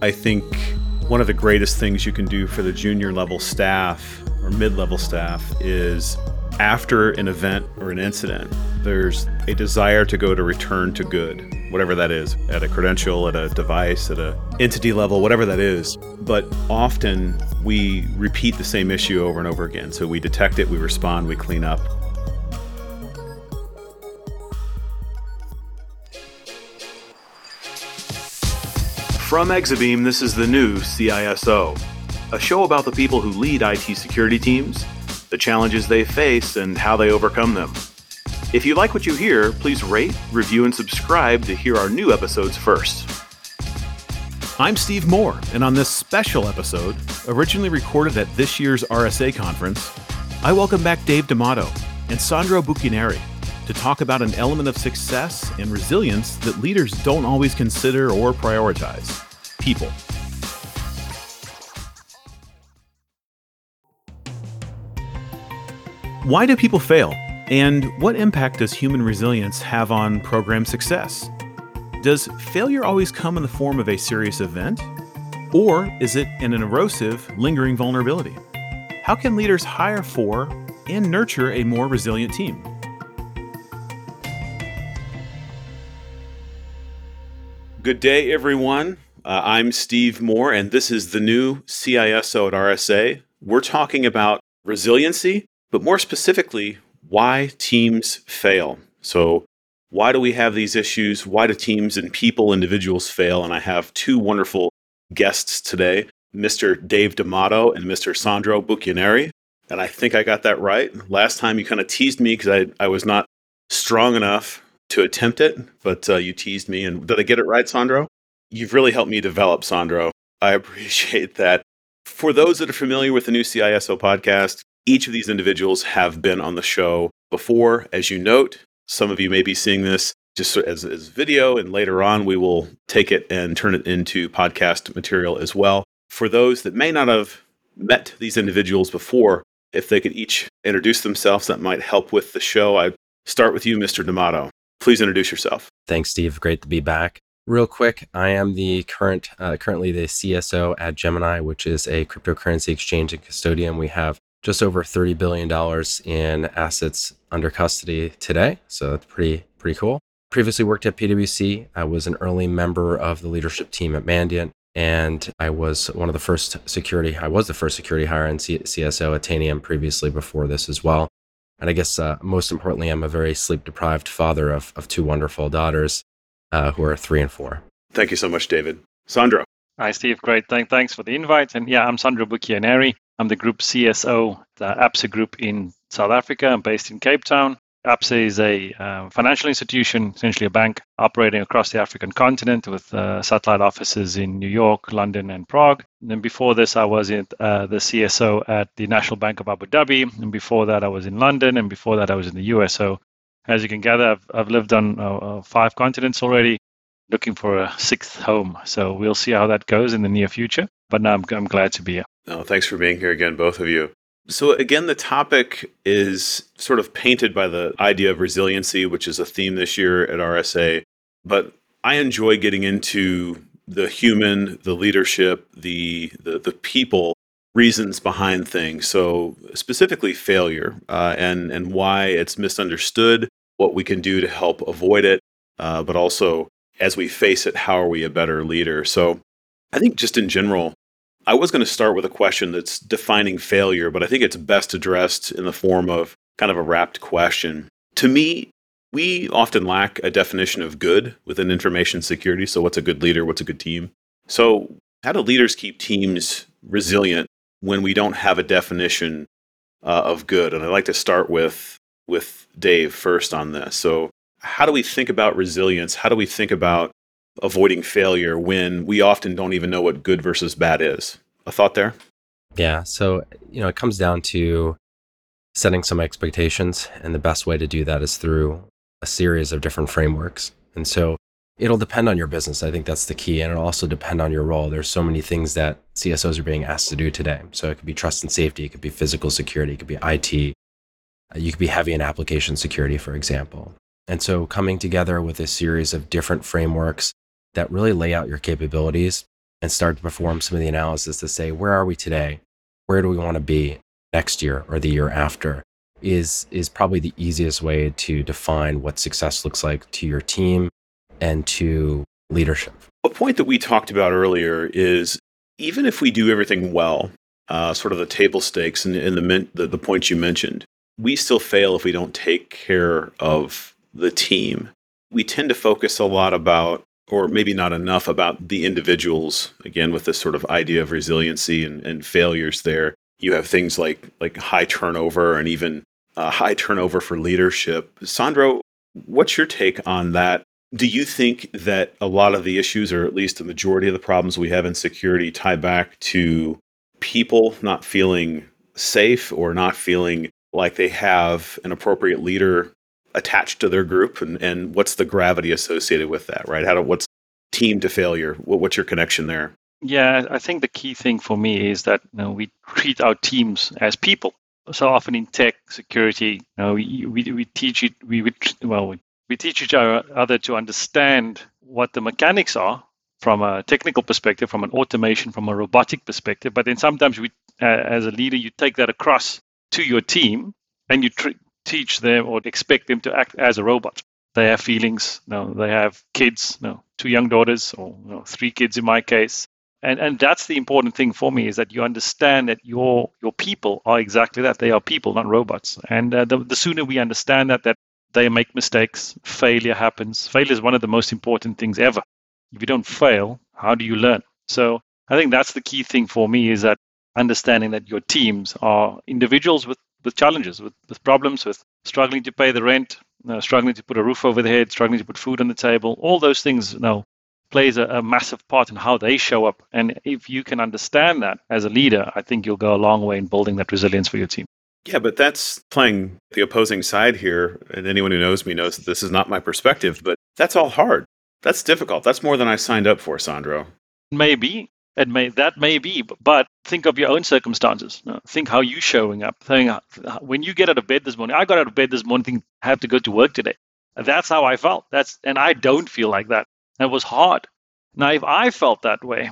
I think one of the greatest things you can do for the junior level staff or mid level staff is after an event or an incident, there's a desire to go to return to good, whatever that is, at a credential, at a device, at a entity level, whatever that is. But often we repeat the same issue over and over again. So we detect it, we respond, we clean up. From Exabeam, this is the new CISO, a show about the people who lead IT security teams, the challenges they face, and how they overcome them. If you like what you hear, please rate, review, and subscribe to hear our new episodes first. I'm Steve Moore, and on this special episode, originally recorded at this year's RSA conference, I welcome back Dave Damato and Sandro Bucchianeri to talk about an element of success and resilience that leaders don't always consider or prioritize people. Why do people fail? And what impact does human resilience have on program success? Does failure always come in the form of a serious event? Or is it an erosive, lingering vulnerability? How can leaders hire for and nurture a more resilient team? Good day, everyone. Uh, I'm Steve Moore, and this is the new CISO at RSA. We're talking about resiliency, but more specifically, why teams fail. So, why do we have these issues? Why do teams and people, individuals fail? And I have two wonderful guests today Mr. Dave Damato and Mr. Sandro Bucchianeri. And I think I got that right. Last time you kind of teased me because I, I was not strong enough to attempt it, but uh, you teased me. And did I get it right, Sandro? You've really helped me develop, Sandro. I appreciate that. For those that are familiar with the new CISO podcast, each of these individuals have been on the show before. As you note, some of you may be seeing this just as, as video, and later on we will take it and turn it into podcast material as well. For those that may not have met these individuals before, if they could each introduce themselves, that might help with the show. I start with you, Mr. Damato. Please introduce yourself. Thanks, Steve. Great to be back. Real quick, I am the current, uh, currently the CSO at Gemini, which is a cryptocurrency exchange and custodian. We have just over $30 billion in assets under custody today. So that's pretty, pretty cool. Previously worked at PwC. I was an early member of the leadership team at Mandiant. And I was one of the first security, I was the first security hire in C- CSO at Tanium previously before this as well. And I guess uh, most importantly, I'm a very sleep deprived father of, of two wonderful daughters uh, who are three and four. Thank you so much, David. Sandro. Hi, Steve. Great. Thank, thanks for the invite. And yeah, I'm Sandro Bucchianeri. I'm the group CSO, the ABSA group in South Africa. I'm based in Cape Town. ABSA is a uh, financial institution, essentially a bank operating across the African continent with uh, satellite offices in New York, London, and Prague. And then before this, I was in, uh, the CSO at the National Bank of Abu Dhabi. And before that, I was in London. And before that, I was in the US. So as you can gather, I've, I've lived on uh, uh, five continents already, looking for a sixth home. So we'll see how that goes in the near future. But now I'm, I'm glad to be here. Oh, thanks for being here again, both of you. So, again, the topic is sort of painted by the idea of resiliency, which is a theme this year at RSA. But I enjoy getting into the human, the leadership, the, the, the people reasons behind things. So, specifically, failure uh, and, and why it's misunderstood, what we can do to help avoid it, uh, but also as we face it, how are we a better leader? So, I think just in general, I was going to start with a question that's defining failure, but I think it's best addressed in the form of kind of a wrapped question. To me, we often lack a definition of good within information security. So, what's a good leader? What's a good team? So, how do leaders keep teams resilient when we don't have a definition uh, of good? And I'd like to start with with Dave first on this. So, how do we think about resilience? How do we think about avoiding failure when we often don't even know what good versus bad is. A thought there? Yeah. So, you know, it comes down to setting some expectations. And the best way to do that is through a series of different frameworks. And so it'll depend on your business. I think that's the key. And it'll also depend on your role. There's so many things that CSOs are being asked to do today. So it could be trust and safety, it could be physical security, it could be IT. Uh, you could be heavy in application security, for example. And so coming together with a series of different frameworks that really lay out your capabilities and start to perform some of the analysis to say, where are we today? Where do we want to be next year or the year after? Is, is probably the easiest way to define what success looks like to your team and to leadership. A point that we talked about earlier is even if we do everything well, uh, sort of the table stakes and, and the, the, the points you mentioned, we still fail if we don't take care of the team. We tend to focus a lot about, or maybe not enough about the individuals. Again, with this sort of idea of resiliency and, and failures there, you have things like like high turnover and even uh, high turnover for leadership. Sandro, what's your take on that? Do you think that a lot of the issues, or at least the majority of the problems we have in security, tie back to people not feeling safe or not feeling like they have an appropriate leader attached to their group and, and what's the gravity associated with that right? How do, what's team to failure? What, what's your connection there? Yeah i think the key thing for me is that you know, we treat our teams as people. So often in tech security you know, we, we, we teach it we, we well we, we teach each other to understand what the mechanics are from a technical perspective from an automation from a robotic perspective. But then sometimes we uh, as a leader you take that across to your team and you tr- teach them or expect them to act as a robot. They have feelings. No, they have kids. No, two young daughters or you know, three kids in my case. And and that's the important thing for me is that you understand that your your people are exactly that. They are people, not robots. And uh, the, the sooner we understand that that they make mistakes, failure happens. Failure is one of the most important things ever. If you don't fail, how do you learn? So I think that's the key thing for me is that understanding that your teams are individuals with, with challenges, with, with problems, with struggling to pay the rent, uh, struggling to put a roof over their head, struggling to put food on the table. All those things you know, plays a, a massive part in how they show up. And if you can understand that as a leader, I think you'll go a long way in building that resilience for your team. Yeah, but that's playing the opposing side here. And anyone who knows me knows that this is not my perspective, but that's all hard. That's difficult. That's more than I signed up for, Sandro. Maybe, it may that may be, but think of your own circumstances. Think how you showing up. Think when you get out of bed this morning. I got out of bed this morning, thinking I have to go to work today. That's how I felt. That's and I don't feel like that. It was hard. Now, if I felt that way,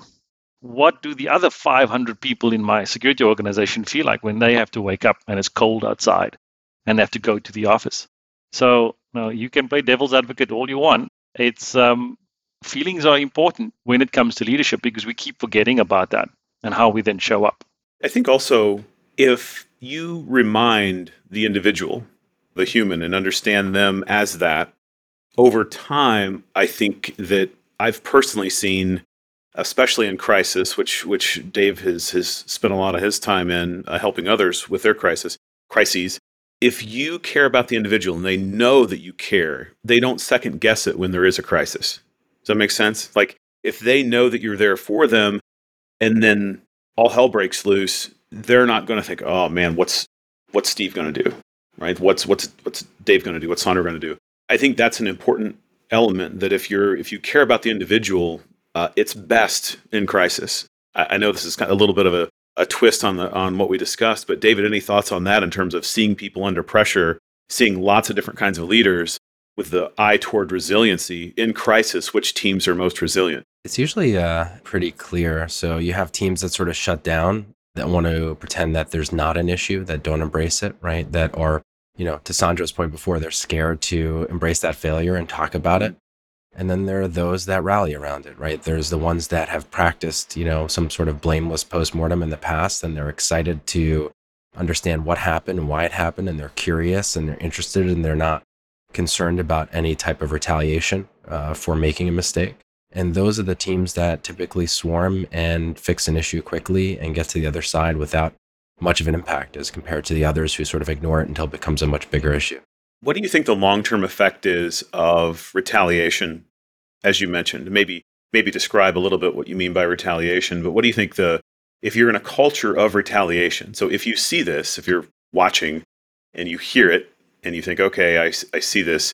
what do the other 500 people in my security organization feel like when they have to wake up and it's cold outside and they have to go to the office? So, you, know, you can play devil's advocate all you want. It's um, feelings are important when it comes to leadership because we keep forgetting about that and how we then show up. I think also if you remind the individual, the human, and understand them as that, over time, I think that I've personally seen, especially in crisis, which which Dave has has spent a lot of his time in uh, helping others with their crisis crises. If you care about the individual and they know that you care, they don't second guess it when there is a crisis. Does that make sense? Like if they know that you're there for them and then all hell breaks loose, they're not going to think, "Oh man, what's what's Steve going to do?" Right? What's what's what's Dave going to do? What's Sandro going to do? I think that's an important element that if you're if you care about the individual, uh, it's best in crisis. I, I know this is kind of a little bit of a, a twist on the on what we discussed, but David, any thoughts on that in terms of seeing people under pressure, seeing lots of different kinds of leaders, with the eye toward resiliency in crisis, which teams are most resilient? It's usually uh, pretty clear. So you have teams that sort of shut down, that want to pretend that there's not an issue, that don't embrace it, right? That are, you know, to Sandro's point before, they're scared to embrace that failure and talk about it. And then there are those that rally around it, right? There's the ones that have practiced, you know, some sort of blameless postmortem in the past and they're excited to understand what happened and why it happened and they're curious and they're interested and they're not concerned about any type of retaliation uh, for making a mistake. And those are the teams that typically swarm and fix an issue quickly and get to the other side without much of an impact as compared to the others who sort of ignore it until it becomes a much bigger issue. What do you think the long term effect is of retaliation, as you mentioned? Maybe maybe describe a little bit what you mean by retaliation, but what do you think the if you're in a culture of retaliation, so if you see this, if you're watching and you hear it, and you think, okay, I, I see this.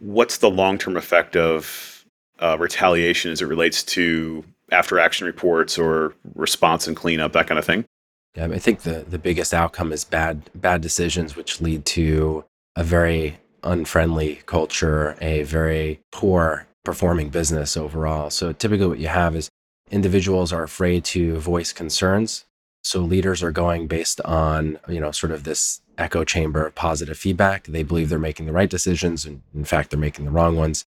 What's the long term effect of uh, retaliation as it relates to after action reports or response and cleanup, that kind of thing? Yeah, I think the, the biggest outcome is bad bad decisions, which lead to a very unfriendly culture, a very poor performing business overall. So typically, what you have is individuals are afraid to voice concerns. So leaders are going based on, you know, sort of this echo chamber of positive feedback. They believe they're making the right decisions. And in fact, they're making the wrong ones.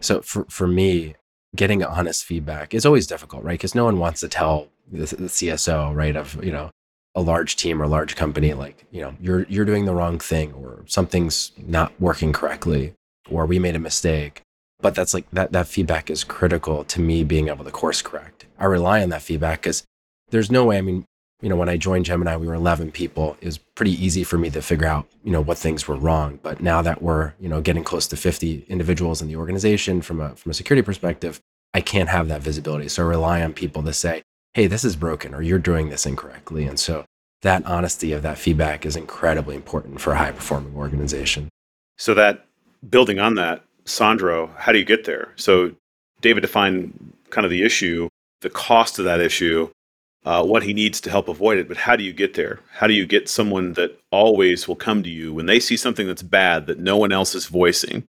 So for, for me, getting honest feedback is always difficult, right? Because no one wants to tell the, the CSO, right, of, you know, a large team or large company, like, you know, you're, you're doing the wrong thing or something's not working correctly or we made a mistake. But that's like that, that feedback is critical to me being able to course correct. I rely on that feedback because there's no way, I mean, you know, when I joined Gemini, we were 11 people. It was pretty easy for me to figure out, you know, what things were wrong. But now that we're, you know, getting close to 50 individuals in the organization from a from a security perspective, I can't have that visibility. So I rely on people to say, "Hey, this is broken," or "You're doing this incorrectly." And so that honesty of that feedback is incredibly important for a high performing organization. So that building on that, Sandro, how do you get there? So David defined kind of the issue, the cost of that issue, uh, what he needs to help avoid it. But how do you get there? How do you get someone that always will come to you when they see something that's bad that no one else is voicing?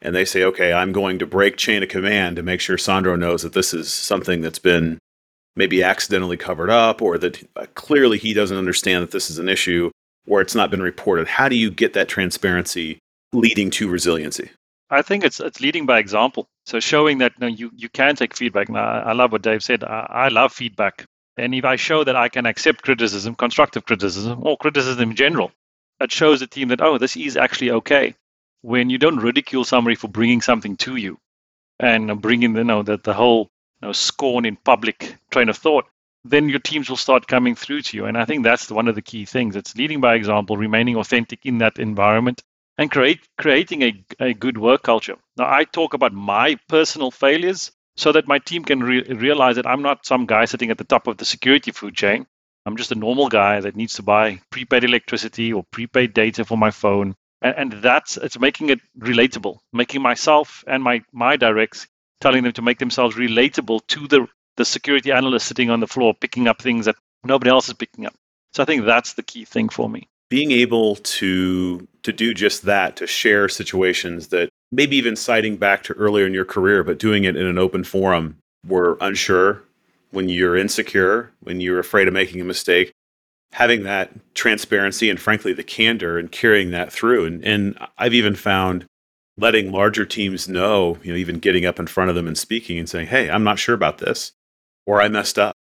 And they say, okay, I'm going to break chain of command to make sure Sandro knows that this is something that's been maybe accidentally covered up or that uh, clearly he doesn't understand that this is an issue or it's not been reported. How do you get that transparency leading to resiliency? I think it's it's leading by example. So showing that you, know, you, you can take feedback. Now, I love what Dave said. I, I love feedback. And if I show that I can accept criticism, constructive criticism, or criticism in general, that shows the team that, oh, this is actually okay. When you don't ridicule somebody for bringing something to you and bringing you know, the, the whole you know, scorn in public train of thought, then your teams will start coming through to you. And I think that's one of the key things. It's leading by example, remaining authentic in that environment, and create, creating a, a good work culture. Now, I talk about my personal failures so that my team can re- realize that I'm not some guy sitting at the top of the security food chain. I'm just a normal guy that needs to buy prepaid electricity or prepaid data for my phone. And, and that's it's making it relatable, making myself and my my directs telling them to make themselves relatable to the the security analyst sitting on the floor picking up things that nobody else is picking up. So I think that's the key thing for me. Being able to to do just that, to share situations that maybe even citing back to earlier in your career, but doing it in an open forum, were unsure, when you're insecure, when you're afraid of making a mistake, having that transparency and frankly the candor and carrying that through. And, and I've even found letting larger teams know, you know, even getting up in front of them and speaking and saying, hey, I'm not sure about this, or I messed up.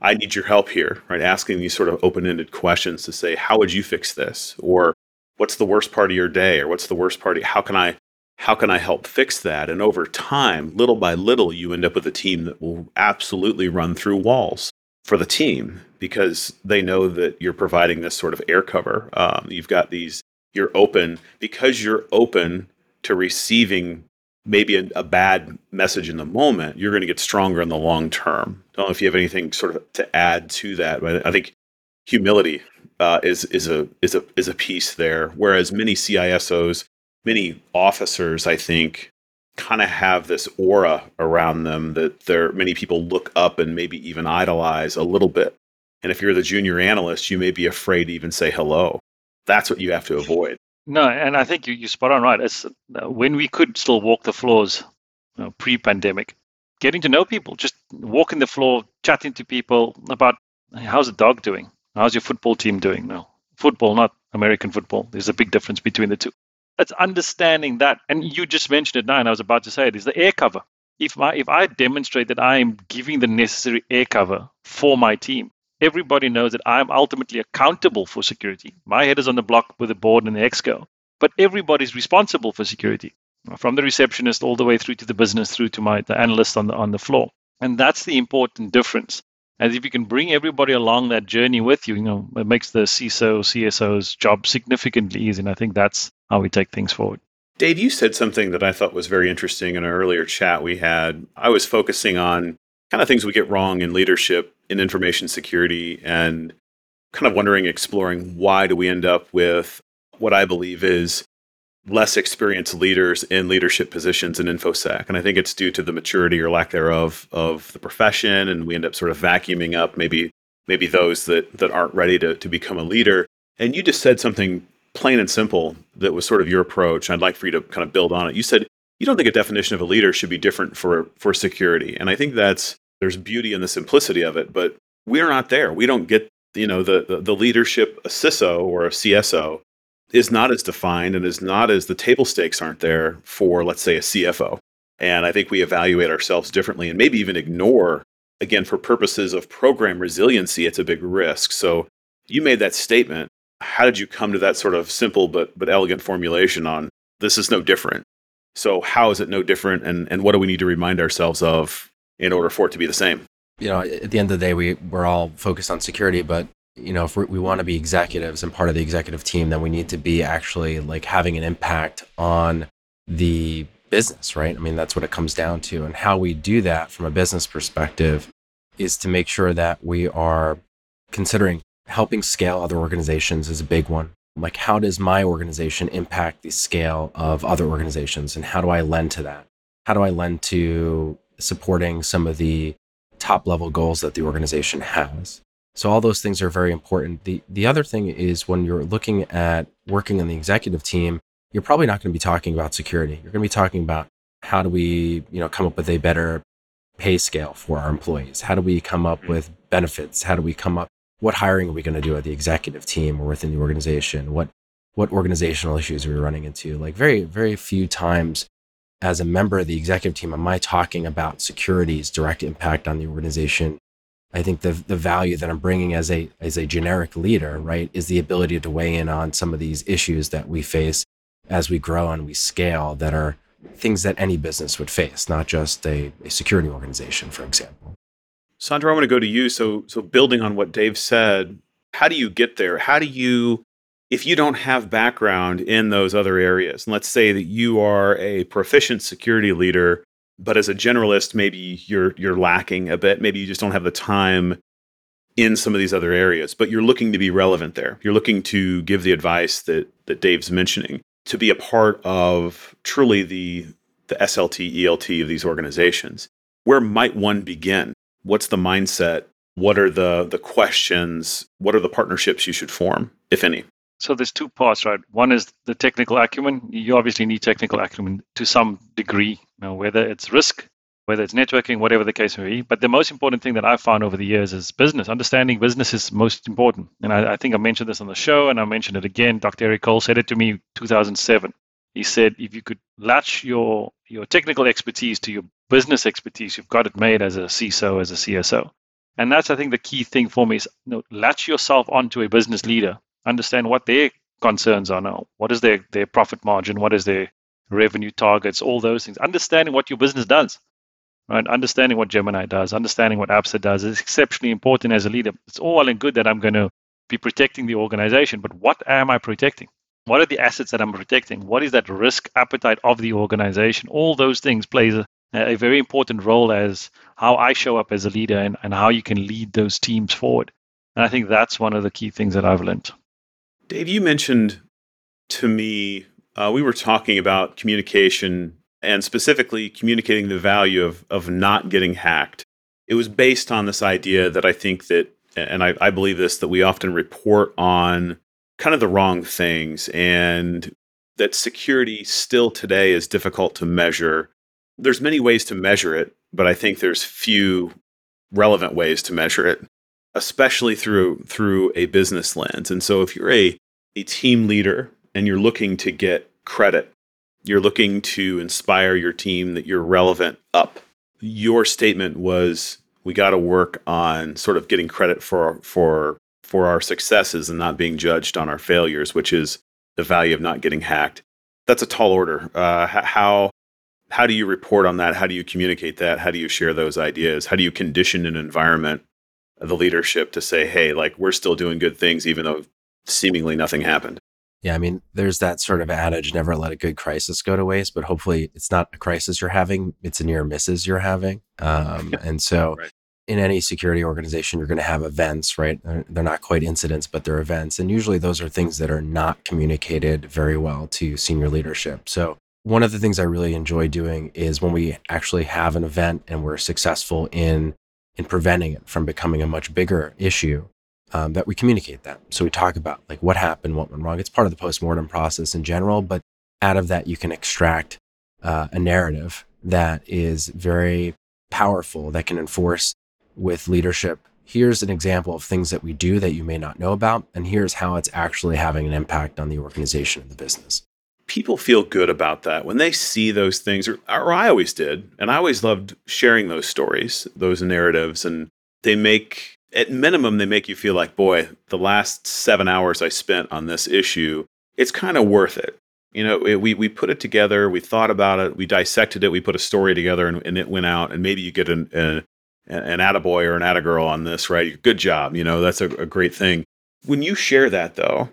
I need your help here, right? Asking these sort of open ended questions to say, how would you fix this? Or what's the worst part of your day? Or what's the worst part? Of, how can I how can I help fix that? And over time, little by little, you end up with a team that will absolutely run through walls for the team because they know that you're providing this sort of air cover. Um, you've got these, you're open because you're open to receiving maybe a, a, bad message in the moment, you're going to get stronger in the long term. I don't know if you have anything sort of to add to that, but I think humility uh, is is a is a is a piece there. Whereas many CISOs many officers, I think, kind of have this aura around them that there many people look up and maybe even idolize a little bit. And if you're the junior analyst, you may be afraid to even say hello. That's what you have to avoid. No, and I think you you spot on right. It's uh, when we could still walk the floors you know, pre-pandemic, getting to know people, just walking the floor, chatting to people about how's the dog doing, how's your football team doing. No, football, not American football. There's a big difference between the two it's understanding that, and you just mentioned it now, and I was about to say it is the air cover. If I if I demonstrate that I am giving the necessary air cover for my team, everybody knows that I'm ultimately accountable for security. My head is on the block with the board and the exco, but everybody's responsible for security, from the receptionist all the way through to the business, through to my the analyst on the on the floor. And that's the important difference. As if you can bring everybody along that journey with you, you know, it makes the CISO, CSO's job significantly easier. And I think that's how we take things forward. Dave, you said something that I thought was very interesting in an earlier chat we had. I was focusing on kind of things we get wrong in leadership in information security and kind of wondering, exploring why do we end up with what I believe is less experienced leaders in leadership positions in infosec and i think it's due to the maturity or lack thereof of the profession and we end up sort of vacuuming up maybe maybe those that that aren't ready to, to become a leader and you just said something plain and simple that was sort of your approach. I'd like for you to kind of build on it. You said you don't think a definition of a leader should be different for for security, and I think that's there's beauty in the simplicity of it, but we're not there. We don't get, you know, the, the, the leadership, a CISO or a CSO is not as defined and is not as the table stakes aren't there for, let's say, a CFO. And I think we evaluate ourselves differently and maybe even ignore, again, for purposes of program resiliency, it's a big risk. So you made that statement. How did you come to that sort of simple but, but elegant formulation on this is no different? So, how is it no different? And, and what do we need to remind ourselves of in order for it to be the same? You know, at the end of the day, we, we're all focused on security, but you know, if we want to be executives and part of the executive team, then we need to be actually like having an impact on the business, right? I mean, that's what it comes down to. And how we do that from a business perspective is to make sure that we are considering helping scale other organizations is a big one. Like, how does my organization impact the scale of other organizations? And how do I lend to that? How do I lend to supporting some of the top level goals that the organization has? So all those things are very important. The the other thing is when you're looking at working in the executive team, you're probably not going to be talking about security. You're going to be talking about how do we, you know, come up with a better pay scale for our employees? How do we come up mm-hmm. with benefits? How do we come up what hiring are we going to do at the executive team or within the organization? What what organizational issues are we running into? Like very very few times as a member of the executive team am I talking about security's direct impact on the organization I think the the value that I'm bringing as a as a generic leader, right, is the ability to weigh in on some of these issues that we face as we grow and we scale that are things that any business would face, not just a, a security organization, for example. Sandro, I want to go to you. So so building on what Dave said, how do you get there? How do you if you don't have background in those other areas, and let's say that you are a proficient security leader but as a generalist maybe you're you're lacking a bit. Maybe you just don't have the time in some of these other areas but you're looking to be relevant there. You're looking to give the advice that that Dave's mentioning to be a part of truly the the SLT ELT of these organizations. Where might one begin? What's the mindset? What are the the questions? What are the partnerships you should form if any so there's two parts, right? One is the technical acumen. You obviously need technical acumen to some degree, you know, whether it's risk, whether it's networking, whatever the case may be. But the most important thing that I've found over the years is business. Understanding business is most important. And I, I think I mentioned this on the show, and I mentioned it again. Dr. Eric Cole said it to me 2007. He said, if you could latch your your technical expertise to your business expertise, you've got it made as a CISO, as a CSO. And that's, I think, the key thing for me is you know, latch yourself onto a business leader understand what their concerns are now. What is their, their profit margin? What is their revenue targets? All those things. Understanding what your business does, right? Understanding what Gemini does, understanding what ABSA does is exceptionally important as a leader. It's all well and good that I'm going to be protecting the organization, but what am I protecting? What are the assets that I'm protecting? What is that risk appetite of the organization? All those things plays a, a very important role as how I show up as a leader and, and how you can lead those teams forward. And I think that's one of the key things that I've learned. Dave, you mentioned to me, uh, we were talking about communication and specifically communicating the value of, of not getting hacked. It was based on this idea that I think that, and I, I believe this, that we often report on kind of the wrong things and that security still today is difficult to measure. There's many ways to measure it, but I think there's few relevant ways to measure it, especially through through a business lens. And so if you're a a team leader and you're looking to get credit, you're looking to inspire your team that you're relevant up. Your statement was we got to work on sort of getting credit for for for our successes and not being judged on our failures, which is the value of not getting hacked. That's a tall order. Uh, how how do you report on that? How do you communicate that? How do you share those ideas? How do you condition an environment, the leadership to say, "Hey, like we're still doing good things, even though seemingly nothing happened. Yeah, I mean, there's that sort of adage never let a good crisis go to waste, but hopefully it's not a crisis you're having, it's a near misses you're having. Um, and so right. in any security organization, you're going to have events, right? They're not quite incidents, but they're events. And usually those are things that are not communicated very well to senior leadership. So one of the things I really enjoy doing is when we actually have an event and we're successful in in preventing it from becoming a much bigger issue um, that we communicate that. So we talk about like what happened, what went wrong. It's part of the postmortem process in general, but out of that you can extract uh, a narrative that is very powerful that can enforce with leadership. Here's an example of things that we do that you may not know about, and here's how it's actually having an impact on the organization and the business. People feel good about that when they see those things, or, or I always did. And I always loved sharing those stories, those narratives, and they make at minimum, they make you feel like, boy, the last seven hours I spent on this issue, it's kind of worth it. You know, it, we we put it together, we thought about it, we dissected it, we put a story together, and, and it went out. And maybe you get an an, an attaboy or an attagirl on this, right? Good job. You know, that's a, a great thing. When you share that though,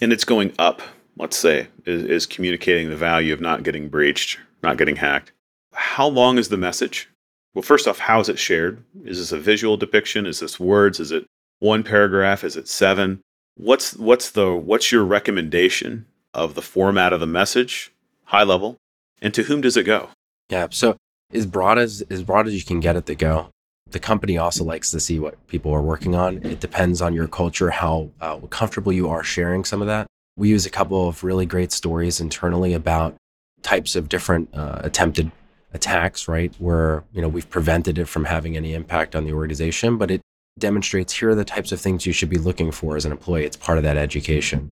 and it's going up, let's say, is, is communicating the value of not getting breached, not getting hacked. How long is the message? Well, first off, how is it shared? Is this a visual depiction? Is this words? Is it one paragraph? Is it seven? What's what's the what's your recommendation of the format of the message, high level, and to whom does it go? Yeah, so as broad as as broad as you can get it to go. The company also likes to see what people are working on. It depends on your culture how uh, comfortable you are sharing some of that. We use a couple of really great stories internally about types of different uh, attempted attacks, right? Where, you know, we've prevented it from having any impact on the organization, but it demonstrates here are the types of things you should be looking for as an employee. It's part of that education.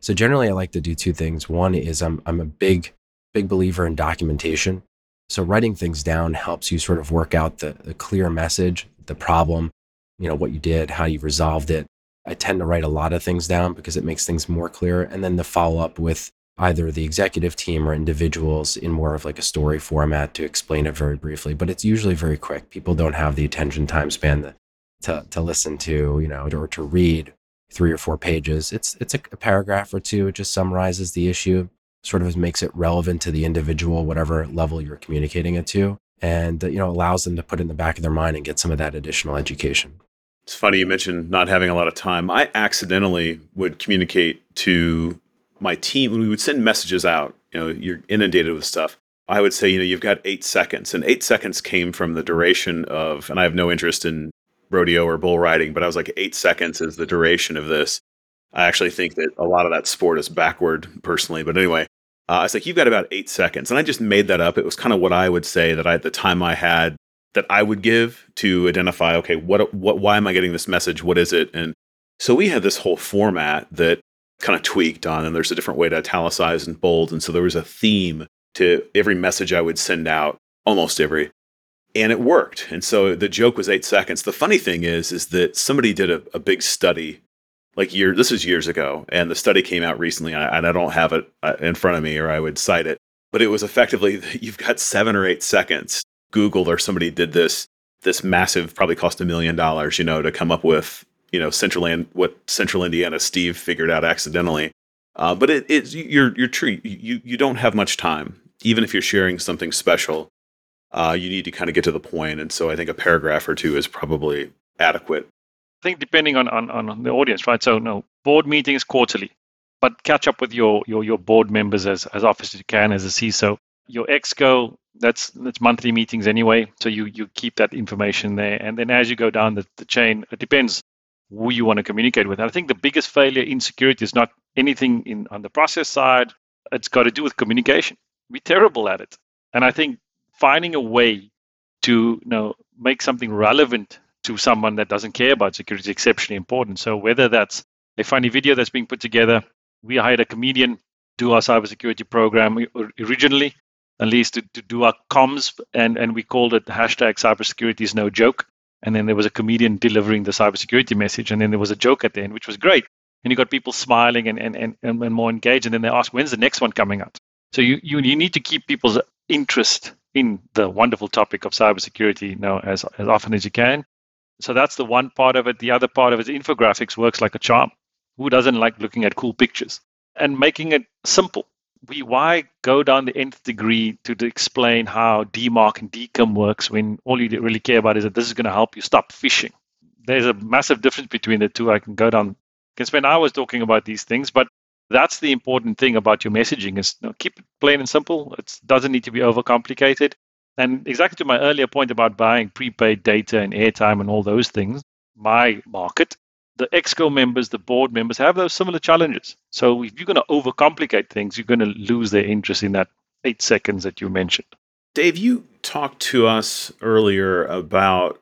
So generally I like to do two things. One is I'm I'm a big, big believer in documentation. So writing things down helps you sort of work out the, the clear message, the problem, you know, what you did, how you resolved it. I tend to write a lot of things down because it makes things more clear. And then the follow up with either the executive team or individuals in more of like a story format to explain it very briefly. But it's usually very quick. People don't have the attention time span to, to, listen to, you know, or to read three or four pages. It's it's a, a paragraph or two. It just summarizes the issue, sort of makes it relevant to the individual, whatever level you're communicating it to, and you know allows them to put in the back of their mind and get some of that additional education. It's funny you mentioned not having a lot of time. I accidentally would communicate to my team when we would send messages out, you know, you're inundated with stuff. I would say, you know, you've got eight seconds, and eight seconds came from the duration of, and I have no interest in rodeo or bull riding, but I was like, eight seconds is the duration of this. I actually think that a lot of that sport is backward personally, but anyway, uh, I was like, you've got about eight seconds, and I just made that up. It was kind of what I would say that I, at the time I had that I would give to identify, okay, what, what, why am I getting this message? What is it? And so we had this whole format that kind of tweaked on, and there's a different way to italicize and bold. And so there was a theme to every message I would send out, almost every, and it worked. And so the joke was eight seconds. The funny thing is, is that somebody did a, a big study, like year. This was years ago, and the study came out recently, and I, and I don't have it uh, in front of me, or I would cite it. But it was effectively you've got seven or eight seconds. Google or somebody did this this massive, probably cost a million dollars, you know, to come up with you know central and what central indiana steve figured out accidentally. Uh, but it, you're you're true. You you don't have much time. Even if you're sharing something special uh, you need to kind of get to the point. And so i think a paragraph or two is probably adequate. I think depending on on, on the audience right? So no board meetings quarterly but catch up with your your, your board members as, as often as you can as a ciso your exco that's that's monthly meetings anyway. So you you keep that information there. And then as you go down the, the chain it depends who you want to communicate with. And I think the biggest failure in security is not anything in on the process side. It's got to do with communication. We're terrible at it. And I think finding a way to you know make something relevant to someone that doesn't care about security is exceptionally important. So whether that's a funny video that's being put together, we hired a comedian do our cybersecurity program originally, at least to, to do our comms, and, and we called it hashtag cybersecurity is no joke and then there was a comedian delivering the cybersecurity message, and then there was a joke at the end, which was great. And you got people smiling and, and, and, and more engaged, and then they ask, when's the next one coming out? So you, you, you need to keep people's interest in the wonderful topic of cybersecurity you know, as, as often as you can. So that's the one part of it. The other part of it, infographics works like a charm. Who doesn't like looking at cool pictures? And making it simple we why go down the nth degree to, explain how DMARC and DKIM works when all you really care about is that this is going to help you stop phishing. There's a massive difference between the two. I can go down, can spend hours talking about these things, but that's the important thing about your messaging is you know, keep it plain and simple. It doesn't need to be overcomplicated. And exactly to my earlier point about buying prepaid data and airtime and all those things, my market the exco members, the board members have those similar challenges. So if you're going to overcomplicate things, you're going to lose their interest in that eight seconds that you mentioned. Dave, you talked to us earlier about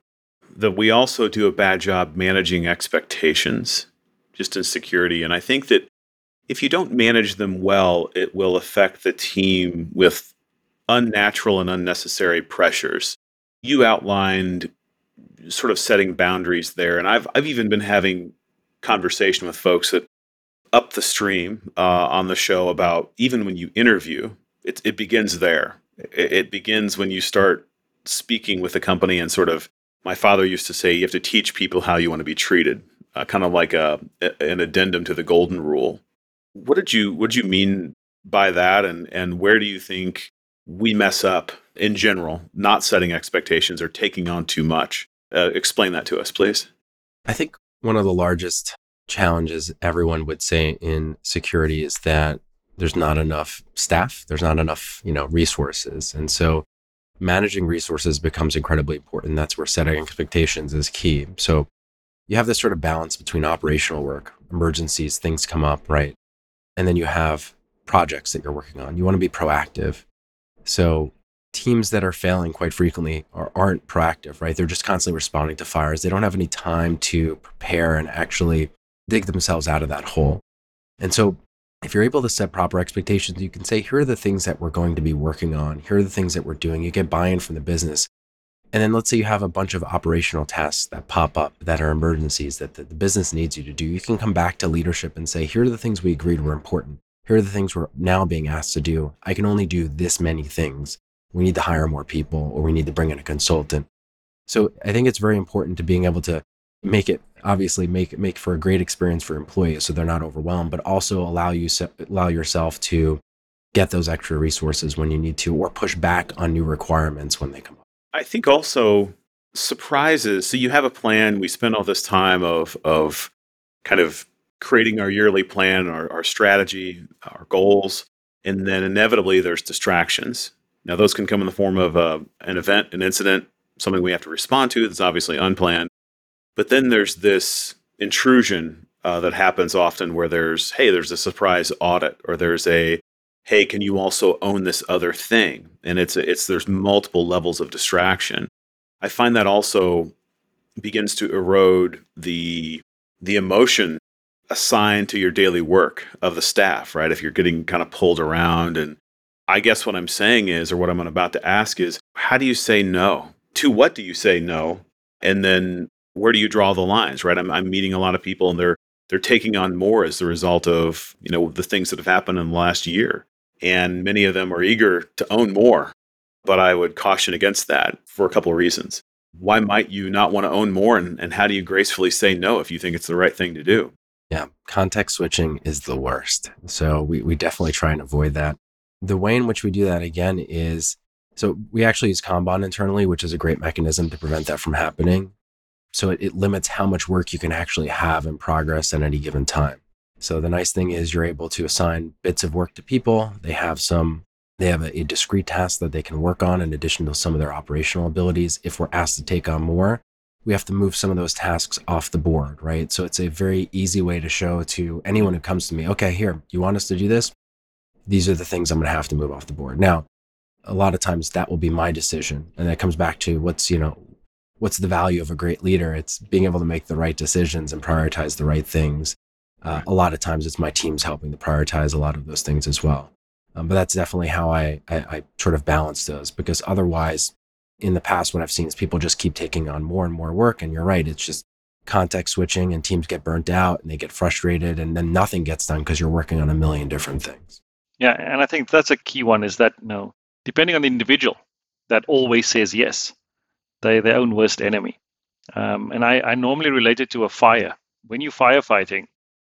that we also do a bad job managing expectations just in security. And I think that if you don't manage them well, it will affect the team with unnatural and unnecessary pressures. You outlined sort of setting boundaries there, and I've I've even been having conversation with folks that up the stream uh, on the show about even when you interview, it, it begins there. It, it begins when you start speaking with the company and sort of. My father used to say, you have to teach people how you want to be treated, uh, kind of like a, an addendum to the golden rule. What did you what did you mean by that, and and where do you think we mess up in general, not setting expectations or taking on too much? Uh, explain that to us, please. I think one of the largest challenges everyone would say in security is that there's not enough staff, there's not enough, you know, resources. And so managing resources becomes incredibly important. That's where setting expectations is key. So you have this sort of balance between operational work, emergencies, things come up, right? And then you have projects that you're working on. You want to be proactive. So teams that are failing quite frequently are, aren't proactive, right? They're just constantly responding to fires. They don't have any time to prepare and actually dig themselves out of that hole. And so if you're able to set proper expectations, you can say, here are the things that we're going to be working on. Here are the things that we're doing. You get buy in from the business. And then let's say you have a bunch of operational tasks that pop up that are emergencies that the, the business needs you to do. You can come back to leadership and say, here are the things we agreed were important. Here are the things we're now being asked to do. I can only do this many things. We need to hire more people or we need to bring in a consultant. So I think it's very important to being able to make it obviously make make for a great experience for employees so they're not overwhelmed, but also allow you allow yourself to get those extra resources when you need to or push back on new requirements when they come up. I think also surprises. So you have a plan. We spend all this time of of kind of creating our yearly plan, our, our strategy, our goals, and then inevitably there's distractions. Now those can come in the form of uh, an event, an incident, something we have to respond to that's obviously unplanned. But then there's this intrusion uh, that happens often where there's, hey, there's a surprise audit, or there's a hey, can you also own this other thing? And it's it's there's multiple levels of distraction. I find that also begins to erode the the emotion assigned to your daily work of the staff, right? If you're getting kind of pulled around and I guess what I'm saying is or what I'm about to ask is how do you say no? To what do you say no? And then where do you draw the lines, right? I'm I'm meeting a lot of people and they're they're taking on more as the result of, you know, the things that have happened in the last year and many of them are eager to own more. But I would caution against that for a couple of reasons. Why might you not want to own more? And, and how do you gracefully say no if you think it's the right thing to do? Yeah, context switching is the worst. So we, we definitely try and avoid that. The way in which we do that again is so we actually use Kanban internally, which is a great mechanism to prevent that from happening. So it, it limits how much work you can actually have in progress at any given time. So the nice thing is you're able to assign bits of work to people. They have some they have a, a, discrete task that they can work on in addition to some of their operational abilities. If we're asked to take on more, we have to move some of those tasks off the board, right? So it's a very easy way to show to anyone who comes to me, okay, here, you want us to do this? These are the things I'm going to have to move off the board. Now, a lot of times that will be my decision. And that comes back to what's, you know, what's the value of a great leader? It's being able to make the right decisions and prioritize the right things. Uh, a lot of times it's my teams helping to prioritize a lot of those things as well. Um, but that's definitely how I, I, I sort of balance those because otherwise, in the past, what I've seen is people just keep taking on more and more work. And you're right, it's just context switching and teams get burnt out and they get frustrated and then nothing gets done because you're working on a million different things. Yeah, and I think that's a key one is that you know, depending on the individual that always says yes, They're their own worst enemy. Um, and I, I normally relate it to a fire. When you're firefighting,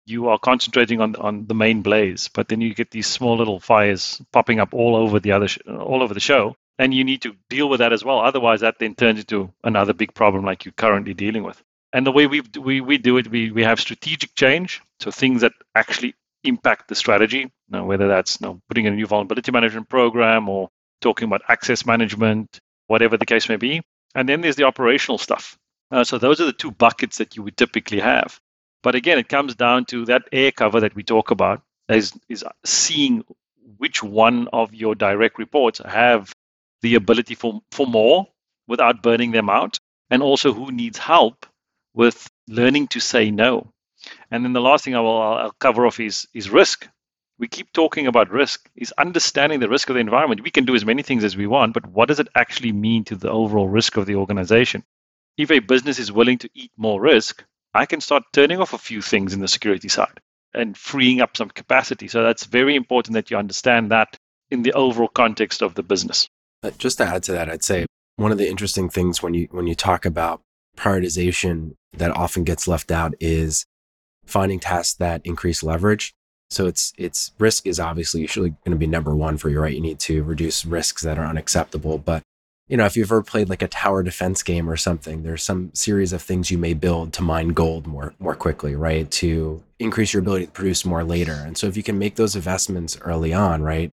you are concentrating on on the main blaze, but then you get these small little fires popping up all over the other sh- all over the show, and you need to deal with that as well. Otherwise, that then turns into another big problem like you're currently dealing with. And the way we we we do it, we we have strategic change, so things that actually impact the strategy. You know, whether that's you know, putting in a new vulnerability management program or talking about access management, whatever the case may be. And then there's the operational stuff. Uh, so those are the two buckets that you would typically have. But again, it comes down to that air cover that we talk about is, is seeing which one of your direct reports have the ability for, for more without burning them out, and also who needs help with learning to say no. And then the last thing I will I'll cover off is is risk. We keep talking about risk. Is understanding the risk of the environment. We can do as many things as we want, but what does it actually mean to the overall risk of the organization? If a business is willing to eat more risk, I can start turning off a few things in the security side and freeing up some capacity. So that's very important that you understand that in the overall context of the business. Uh, just to add to that, I'd say one of the interesting things when you when you talk about prioritization that often gets left out is finding tasks that increase leverage. So it's it's risk is obviously usually going to be number one for you, right? You need to reduce risks that are unacceptable. But you know, if you've ever played like a tower defense game or something, there's some series of things you may build to mine gold more more quickly, right? To increase your ability to produce more later. And so if you can make those investments early on, right?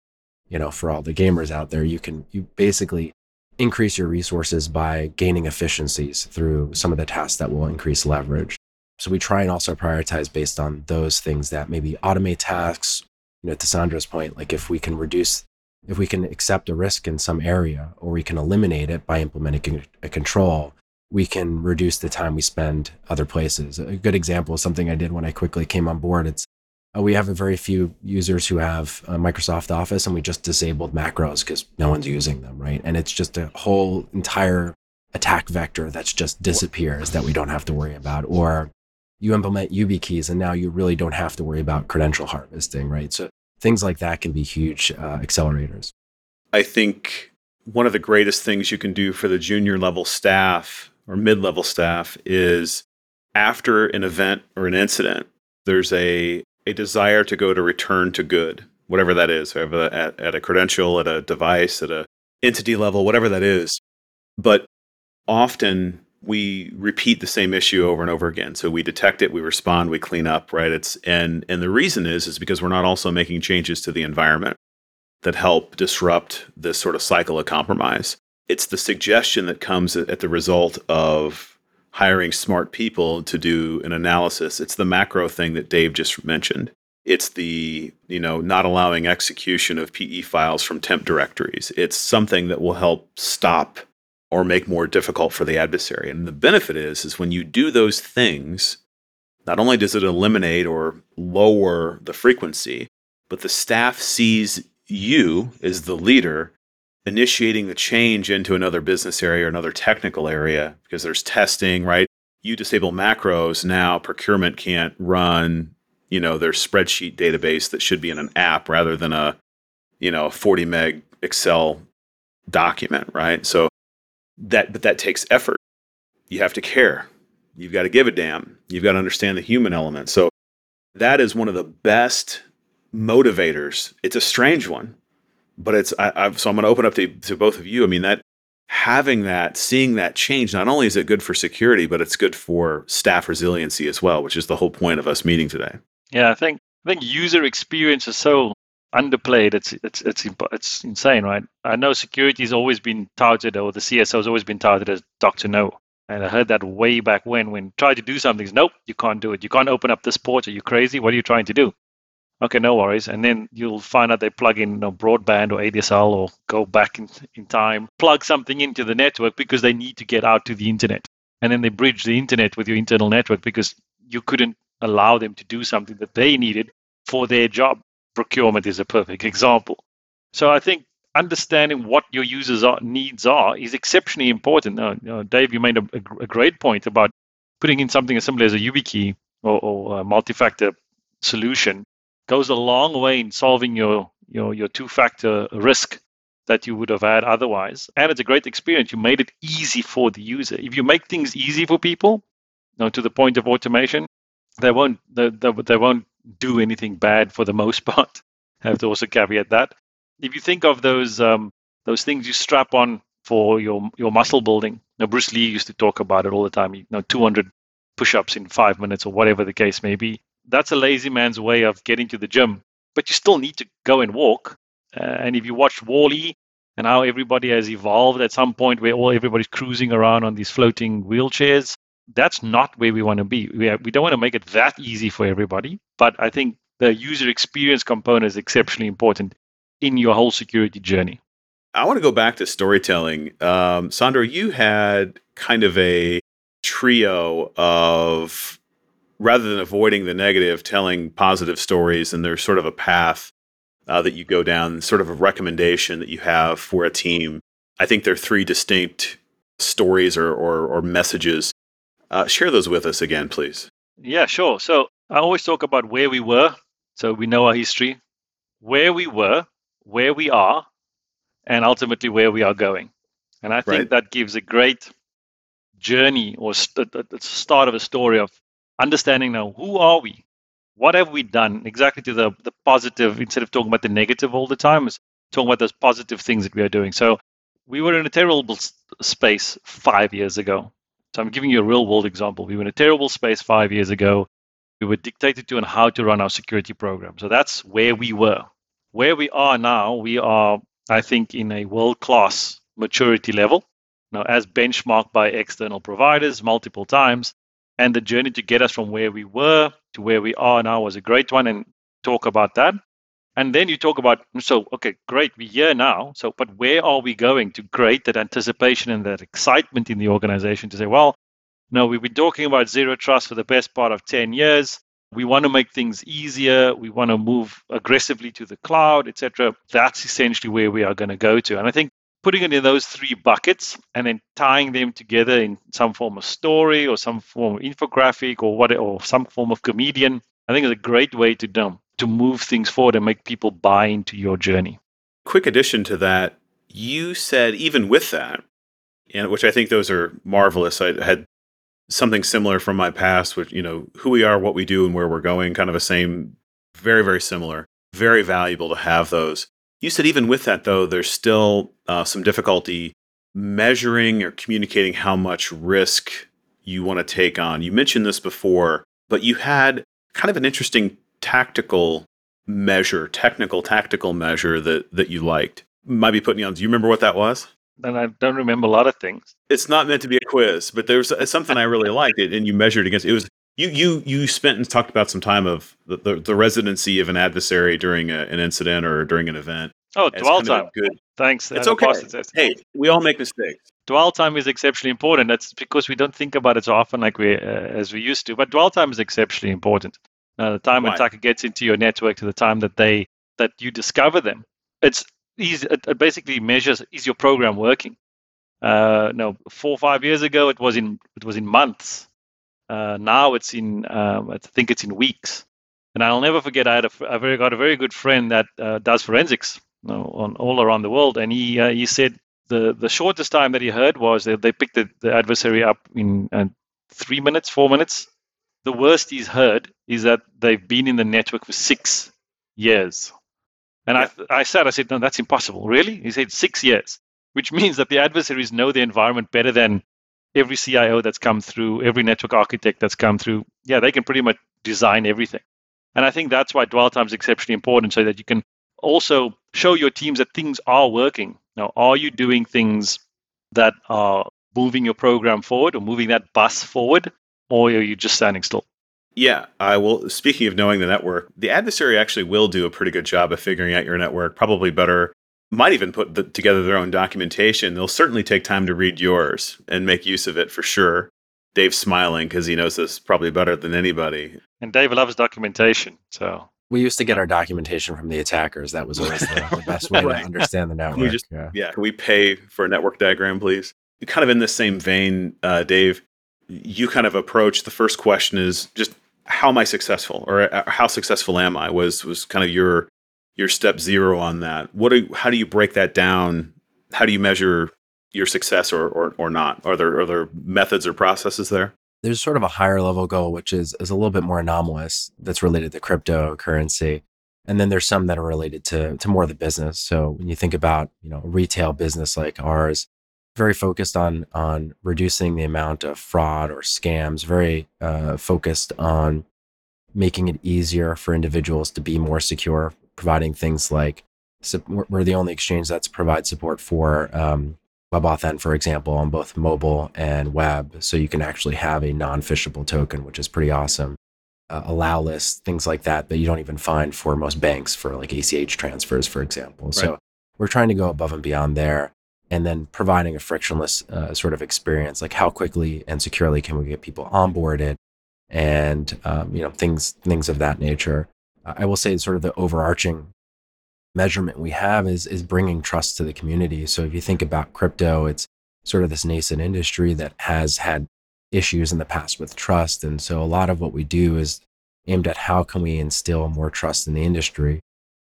You know, for all the gamers out there, you can you basically increase your resources by gaining efficiencies through some of the tasks that will increase leverage. So we try and also prioritize based on those things that maybe automate tasks. You know, to Sandro's point, like if we can reduce, if we can accept a risk in some area or we can eliminate it by implementing a control, we can reduce the time we spend other places. A good example is something I did when I quickly came on board. It's uh, we have a very few users who have uh, Microsoft Office, and we just disabled macros because no one's using them, right? And it's just a whole entire attack vector that's just disappears that we don't have to worry about. Or you implement YubiKeys, and now you really don't have to worry about credential harvesting, right? So things like that can be huge uh, accelerators. I think one of the greatest things you can do for the junior level staff or mid level staff is after an event or an incident, there's a a desire to go to return to good, whatever that is, at, at a credential, at a device, at a entity level, whatever that is. But often we repeat the same issue over and over again. So we detect it, we respond, we clean up, right? It's and and the reason is is because we're not also making changes to the environment that help disrupt this sort of cycle of compromise. It's the suggestion that comes at the result of hiring smart people to do an analysis. It's the macro thing that Dave just mentioned. It's the, you know, not allowing execution of PE files from temp directories. It's something that will help stop or make more difficult for the adversary. And the benefit is is when you do those things, not only does it eliminate or lower the frequency, but the staff sees you as the leader initiating the change into another business area or another technical area because there's testing, right? You disable macros, now procurement can't run, you know, their spreadsheet database that should be in an app rather than a, you know, 40 meg Excel document, right? So that but that takes effort. You have to care. You've got to give a damn. You've got to understand the human element. So that is one of the best motivators. It's a strange one but it's I, I've, so I'm going to open up to, to both of you. I mean that having that, seeing that change, not only is it good for security, but it's good for staff resiliency as well, which is the whole point of us meeting today. Yeah, I think I think user experience is so underplayed. It's it's it's it's insane, right? I know security has always been touted, or the CSO has always been touted as Doctor No. And I heard that way back when, when tried to do something, nope, you can't do it. You can't open up this port. Are you crazy? What are you trying to do? Okay, no worries. And then you'll find out they plug in you know, broadband or ADSL or go back in, in time, plug something into the network because they need to get out to the internet. And then they bridge the internet with your internal network because you couldn't allow them to do something that they needed for their job. Procurement is a perfect example. So I think understanding what your users' are, needs are is exceptionally important. Uh, Dave, you made a, a, great point about putting in something as simple as a YubiKey or, or a multi-factor solution goes a long way in solving your your your two factor risk that you would have had otherwise. And it's a great experience. You made it easy for the user. If you make things easy for people, you know, to the point of automation, they won't they, they, they won't do anything bad for the most part. I have to also caveat that. If you think of those um, those things you strap on for your your muscle building, now Bruce Lee used to talk about it all the time. You know, 200 push-ups in five minutes or whatever the case may be that's a lazy man's way of getting to the gym. But you still need to go and walk. Uh, and if you watch WALL-E and how everybody has evolved at some point where all everybody's cruising around on these floating wheelchairs, that's not where we want to be. We, have, we don't want to make it that easy for everybody. But I think the user experience component is exceptionally important in your whole security journey. I want to go back to storytelling. Um, Sandro, you had kind of a trio of rather than avoiding the negative, telling positive stories, and there's sort of a path uh, that you go down, sort of a recommendation that you have for a team. I think there are three distinct stories or, or, or messages. Uh, share those with us again, please. Yeah, sure. So I always talk about where we were. So we know our history, where we were, where we are, and ultimately where we are going. And I think right. that gives a great journey or st- the start of a story of understanding now who are we what have we done exactly to the, the positive instead of talking about the negative all the time is talking about those positive things that we are doing so we were in a terrible space five years ago so i'm giving you a real world example. We were in a terrible space five years ago. We were dictated to on how to run our security program. So that's where we were. Where we are now we are i think in a world class maturity level. Now as benchmarked by external providers multiple times and the journey to get us from where we were to where we are now was a great one and talk about that and then you talk about so okay great we're here now. So but where are we going to create that anticipation and that excitement in the organization to say well no we've been talking about zero trust for the best part of 10 years. We want to make things easier. We want to move aggressively to the cloud etc that's essentially where we are going to go to. And i think putting it in those three buckets and then tying them together in some form of story or some form of infographic or what or some form of comedian i think is a great way to um, to move things forward and make people buy into your journey. Quick addition to that you said even with that and which i think those are marvelous. I had something similar from my past which you know who we are what we do and where we're going kind of a same very very similar very valuable to have those. You said even with that, though, there's still uh, some difficulty measuring or communicating how much risk you want to take on. You mentioned this before, but you had kind of an interesting tactical measure, technical tactical measure that that you liked. Might be putting you on. Do you remember what that was? And I don't remember a lot of things. It's not meant to be a quiz, but there's something I really liked it, and you measured against. It was you you you spent and talked about some time of the, the, the residency of an adversary during a, an incident or during an event. Oh, dwell time. Good. Thanks. It's okay. Hey, we all make mistakes. Dwell time is exceptionally important. That's because we don't think about it so often like we uh, as we used to. But dwell time is exceptionally important. Uh, the time when attacker gets into your network to the time that they that you discover them, it's easy. It, it basically measures is your program working. Uh, no, four or five years ago it was in it was in months uh, now it's in, um, I think it's in weeks. And I'll never forget, I had a, I very, got a very good friend that uh, does forensics you know, on all around the world, and he uh, he said the the shortest time that he heard was that they picked the, the adversary up in uh, three minutes, four minutes. The worst he's heard is that they've been in the network for six years. And I I said I said no, that's impossible. Really? He said six years, which means that the adversaries know the environment better than every CIO that's come through, every network architect that's come through, yeah, they can pretty much design everything. And I think that's why dwell time is exceptionally important so that you can also show your teams that things are working. Now, are you doing things that are moving your program forward or moving that bus forward, or are you just standing still? Yeah, I will. Speaking of knowing the network, the adversary actually will do a pretty good job of figuring out your network, probably better might even put the, together their own documentation. They'll certainly take time to read yours and make use of it for sure. Dave's smiling because he knows this probably better than anybody. And Dave loves documentation, so we used to get our documentation from the attackers. That was always the, the best way right. to understand the network. Can just, yeah. yeah. Can we pay for a network diagram, please? Kind of in the same vein, uh, Dave, you kind of approach the first question is just how am I successful or uh, how successful am I was was kind of your your step zero on that. What do, how do you break that down? How do you measure your success or, or, or not? Are there, are there methods or processes there? There's sort of a higher level goal, which is, is a little bit more anomalous that's related to cryptocurrency. And then there's some that are related to, to more of the business. So when you think about, you know, a retail business like ours, very focused on, on reducing the amount of fraud or scams, very uh, focused on making it easier for individuals to be more secure, providing things like we're the only exchange that's provide support for um, WebAuthn, for example, on both mobile and web. So you can actually have a non phishable token, which is pretty awesome. Uh, allow lists, things like that, that you don't even find for most banks for like ACH transfers, for example. Right. So we're trying to go above and beyond there and then providing a frictionless uh, sort of experience like how quickly and securely can we get people onboarded and um, you know things things of that nature. I will say sort of the overarching measurement we have is is bringing trust to the community. So if you think about crypto it's sort of this nascent industry that has had issues in the past with trust. And so a lot of what we do is aimed at how can we instill more trust in the industry.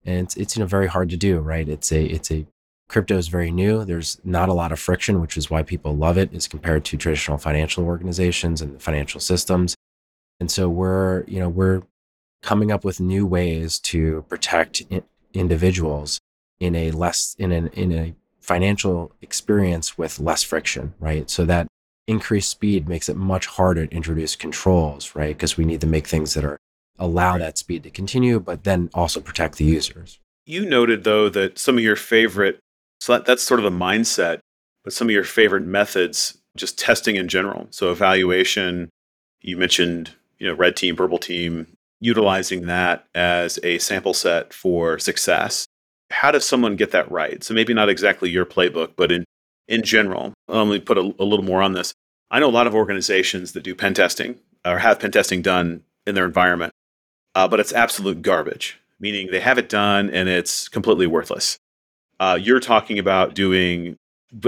And it's, it's you know very hard to do right? It's a it's a crypto is very new. There's not a lot of friction, which is why people love it as compared to traditional financial organizations and financial systems. And so we're, you know, we're coming up with new ways to protect individuals in a less in an in a financial experience with less friction, right? So that increased speed makes it much harder to introduce controls, right? Because we need to make things that are allow that speed to continue, but then also protect the users. You noted though that some of your favorite so that, that's sort of the mindset. But some of your favorite methods, just testing in general. So evaluation, you mentioned, you know, red team, purple team, utilizing that as a sample set for success. How does someone get that right? So maybe not exactly your playbook, but in in general, let me put a, a little more on this. I know a lot of organizations that do pen testing or have pen testing done in their environment, uh, but it's absolute garbage. Meaning they have it done and it's completely worthless. Uh, you're talking about doing,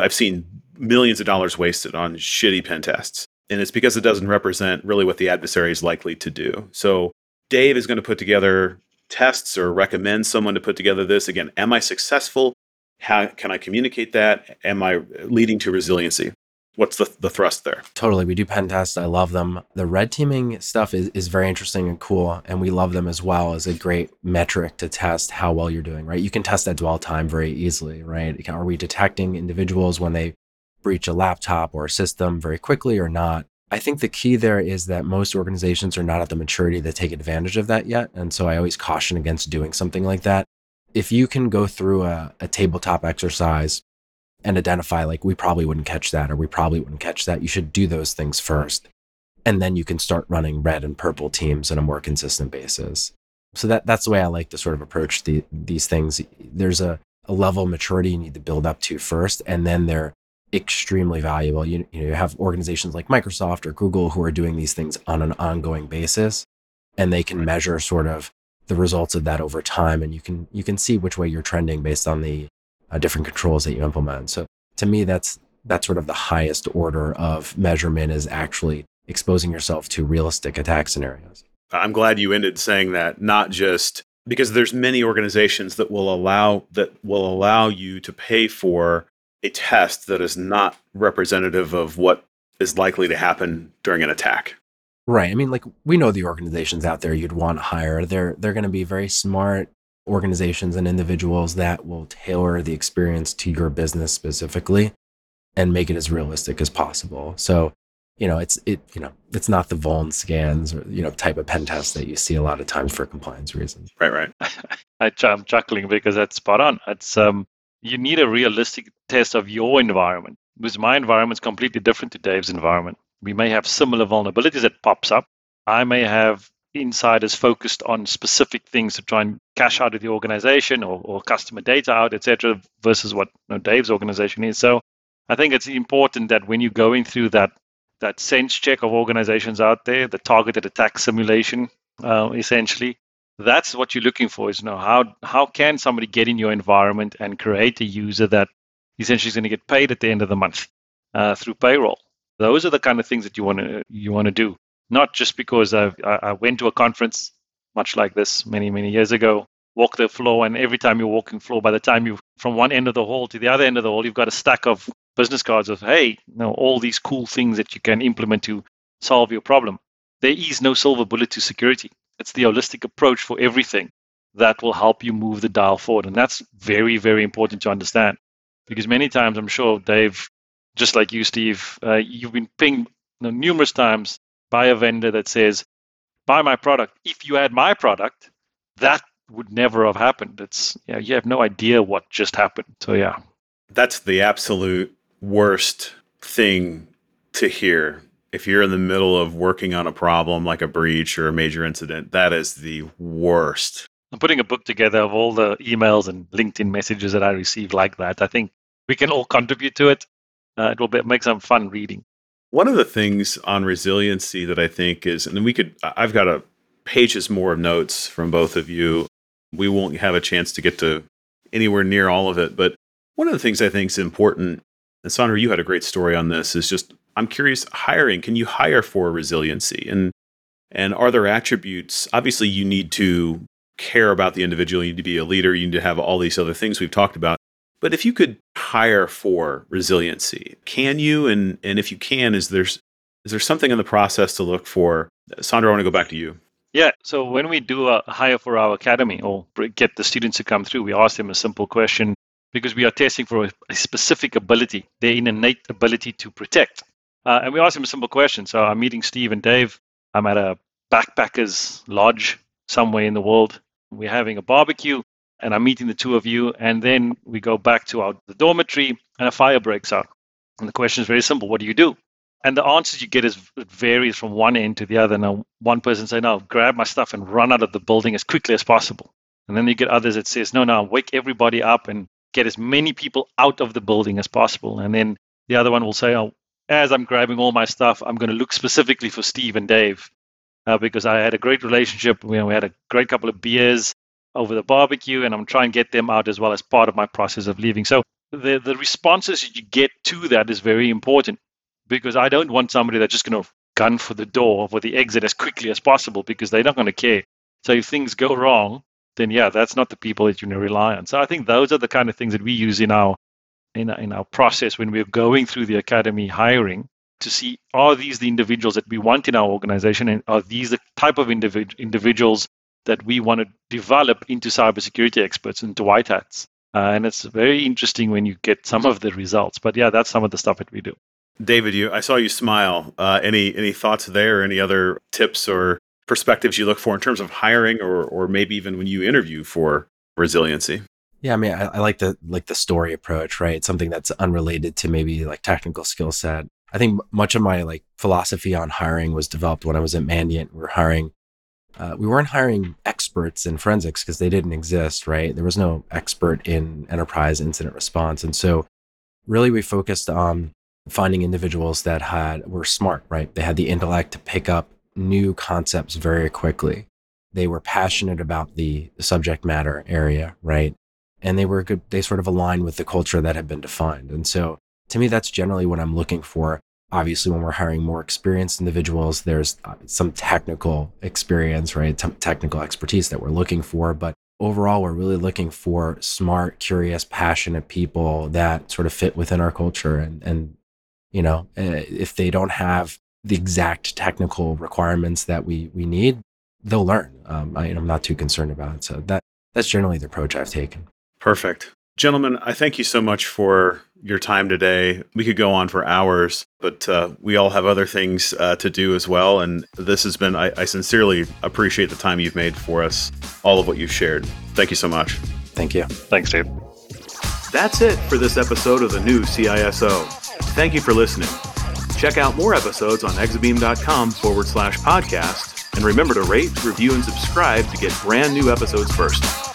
I've seen millions of dollars wasted on shitty pen tests. And it's because it doesn't represent really what the adversary is likely to do. So Dave is going to put together tests or recommend someone to put together this. Again, am I successful? How can I communicate that? Am I leading to resiliency? What's the, the thrust there? Totally. We do pen tests. I love them. The red teaming stuff is, is very interesting and cool. And we love them as well as a great metric to test how well you're doing, right? You can test that dwell time very easily, right? Are we detecting individuals when they breach a laptop or a system very quickly or not? I think the key there is that most organizations are not at the maturity to take advantage of that yet. And so I always caution against doing something like that. If you can go through a, a tabletop exercise and identify like we probably wouldn't catch that or we probably wouldn't catch that. You should do those things first. And then you can start running red and purple teams on a more consistent basis. So that that's the way I like to sort of approach the, these things. There's a, a level of maturity you need to build up to first, and then they're extremely valuable. You, you know, you have organizations like Microsoft or Google who are doing these things on an ongoing basis, and they can measure sort of the results of that over time, and you can you can see which way you're trending based on the uh, different controls that you implement. So to me, that's that's sort of the highest order of measurement is actually exposing yourself to realistic attack scenarios. I'm glad you ended saying that, not just because there's many organizations that will allow that will allow you to pay for a test that is not representative of what is likely to happen during an attack. Right. I mean, like we know the organizations out there you'd want to hire. They're they're going to be very smart organizations and individuals that will tailor the experience to your business specifically and make it as realistic as possible. So, you know, it's it, you know, it's not the vuln scans or you know type of pen test that you see a lot of times for compliance reasons. Right, right. I, am chuckling because that's spot on. It's um, you need a realistic test of your environment because my environment is completely different to Dave's environment. We may have similar vulnerabilities that pops up. I may have insiders focused on specific things to try and cash out of the organization or, or customer data out, etc., versus what you know, Dave's organization is. So I think it's important that when you're going through that that sense check of organizations out there, the targeted attack simulation, uh, essentially, that's what you're looking for. Is you know how how can somebody get in your environment and create a user that essentially is going to get paid at the end of the month uh, through payroll. Those are the kind of things that you want to you want to do not just because I've, I went to a conference much like this many, many years ago, walk the floor, and every time you're walking the floor, by the time you from one end of the hall to the other end of the hall, you've got a stack of business cards of, hey, you know, all these cool things that you can implement to solve your problem. There is no silver bullet to security. It's the holistic approach for everything that will help you move the dial forward. And that's very, very important to understand. Because many times, I'm sure, Dave, just like you, Steve, uh, you've been pinged you know, numerous times by a vendor that says, buy my product. If you had my product, that would never have happened. It's yeah, you have no idea what just happened. So yeah. That's the absolute worst thing to hear. If you're in the middle of working on a problem like a breach or a major incident, that is the worst. I'm putting a book together of all the emails and LinkedIn messages that I receive like that. I think we can all contribute to it. Uh, it will be, make some fun reading. One of the things on resiliency that I think is, and we could, I've got a pages more of notes from both of you. We won't have a chance to get to anywhere near all of it, but one of the things I think is important, and Sandro, you had a great story on this, is just I'm curious, hiring, can you hire for resiliency? And and are there attributes? Obviously, you need to care about the individual, you need to be a leader, you need to have all these other things we've talked about. But if you could hire for resiliency, can you? And and if you can, is there is there something in the process to look for? Sandro, I want to go back to you. Yeah. So when we do a hire for our academy or get the students to come through, we ask them a simple question because we are testing for a, specific ability, their innate ability to protect. Uh, and we ask them a simple question. So I'm meeting Steve and Dave. I'm at a backpackers lodge somewhere in the world. We're having a barbecue and I'm meeting the two of you. And then we go back to our the dormitory and a fire breaks out. And the question is very simple. What do you do? And the answers you get is it varies from one end to the other. Now, one person say, "No, grab my stuff and run out of the building as quickly as possible." And then you get others that says, "No, no, wake everybody up and get as many people out of the building as possible." And then the other one will say, "Oh, as I'm grabbing all my stuff, I'm going to look specifically for Steve and Dave uh, because I had a great relationship. Know, we had a great couple of beers over the barbecue, and I'm trying to get them out as well as part of my process of leaving. So the the responses you get to that is very important because I don't want somebody that's just going to gun for the door for the exit as quickly as possible because they're not going to care. So if things go wrong, then yeah, that's not the people that you can rely on. So I think those are the kind of things that we use in our in, in our process when we're going through the academy hiring to see are these the individuals that we want in our organization and are these the type of individ- individuals that we want to develop into cybersecurity experts into white hats uh, and it's very interesting when you get some of the results but yeah that's some of the stuff that we do david you i saw you smile uh, any any thoughts there any other tips or perspectives you look for in terms of hiring or or maybe even when you interview for resiliency yeah, I mean, I, I, like the like the story approach, right? Something that's unrelated to maybe like technical skill set. I think much of my like philosophy on hiring was developed when I was at Mandiant. We are hiring, uh, we weren't hiring experts in forensics because they didn't exist, right? There was no expert in enterprise incident response, and so really we focused on finding individuals that had were smart, right? They had the intellect to pick up new concepts very quickly. They were passionate about the subject matter area, right? and they were good. They sort of aligned with the culture that had been defined. And so to me, that's generally what I'm looking for. Obviously, when we're hiring more experienced individuals, there's uh, some technical experience, right? T- technical expertise that we're looking for. But overall, we're really looking for smart, curious, passionate people that sort of fit within our culture. And, and you know, eh, if they don't have the exact technical requirements that we, we need, they'll learn. Um, I, am not too concerned about it. So that, that's generally the approach I've taken. Perfect. Gentlemen, I thank you so much for your time today. We could go on for hours, but uh, we all have other things uh, to do as well. And this has been, I, I sincerely appreciate the time you've made for us, all of what you've shared. Thank you so much. Thank you. Thanks, Dave. That's it for this episode of the new CISO. Thank you for listening. Check out more episodes on exabeam.com forward slash podcast. And remember to rate, review, and subscribe to get brand new episodes first.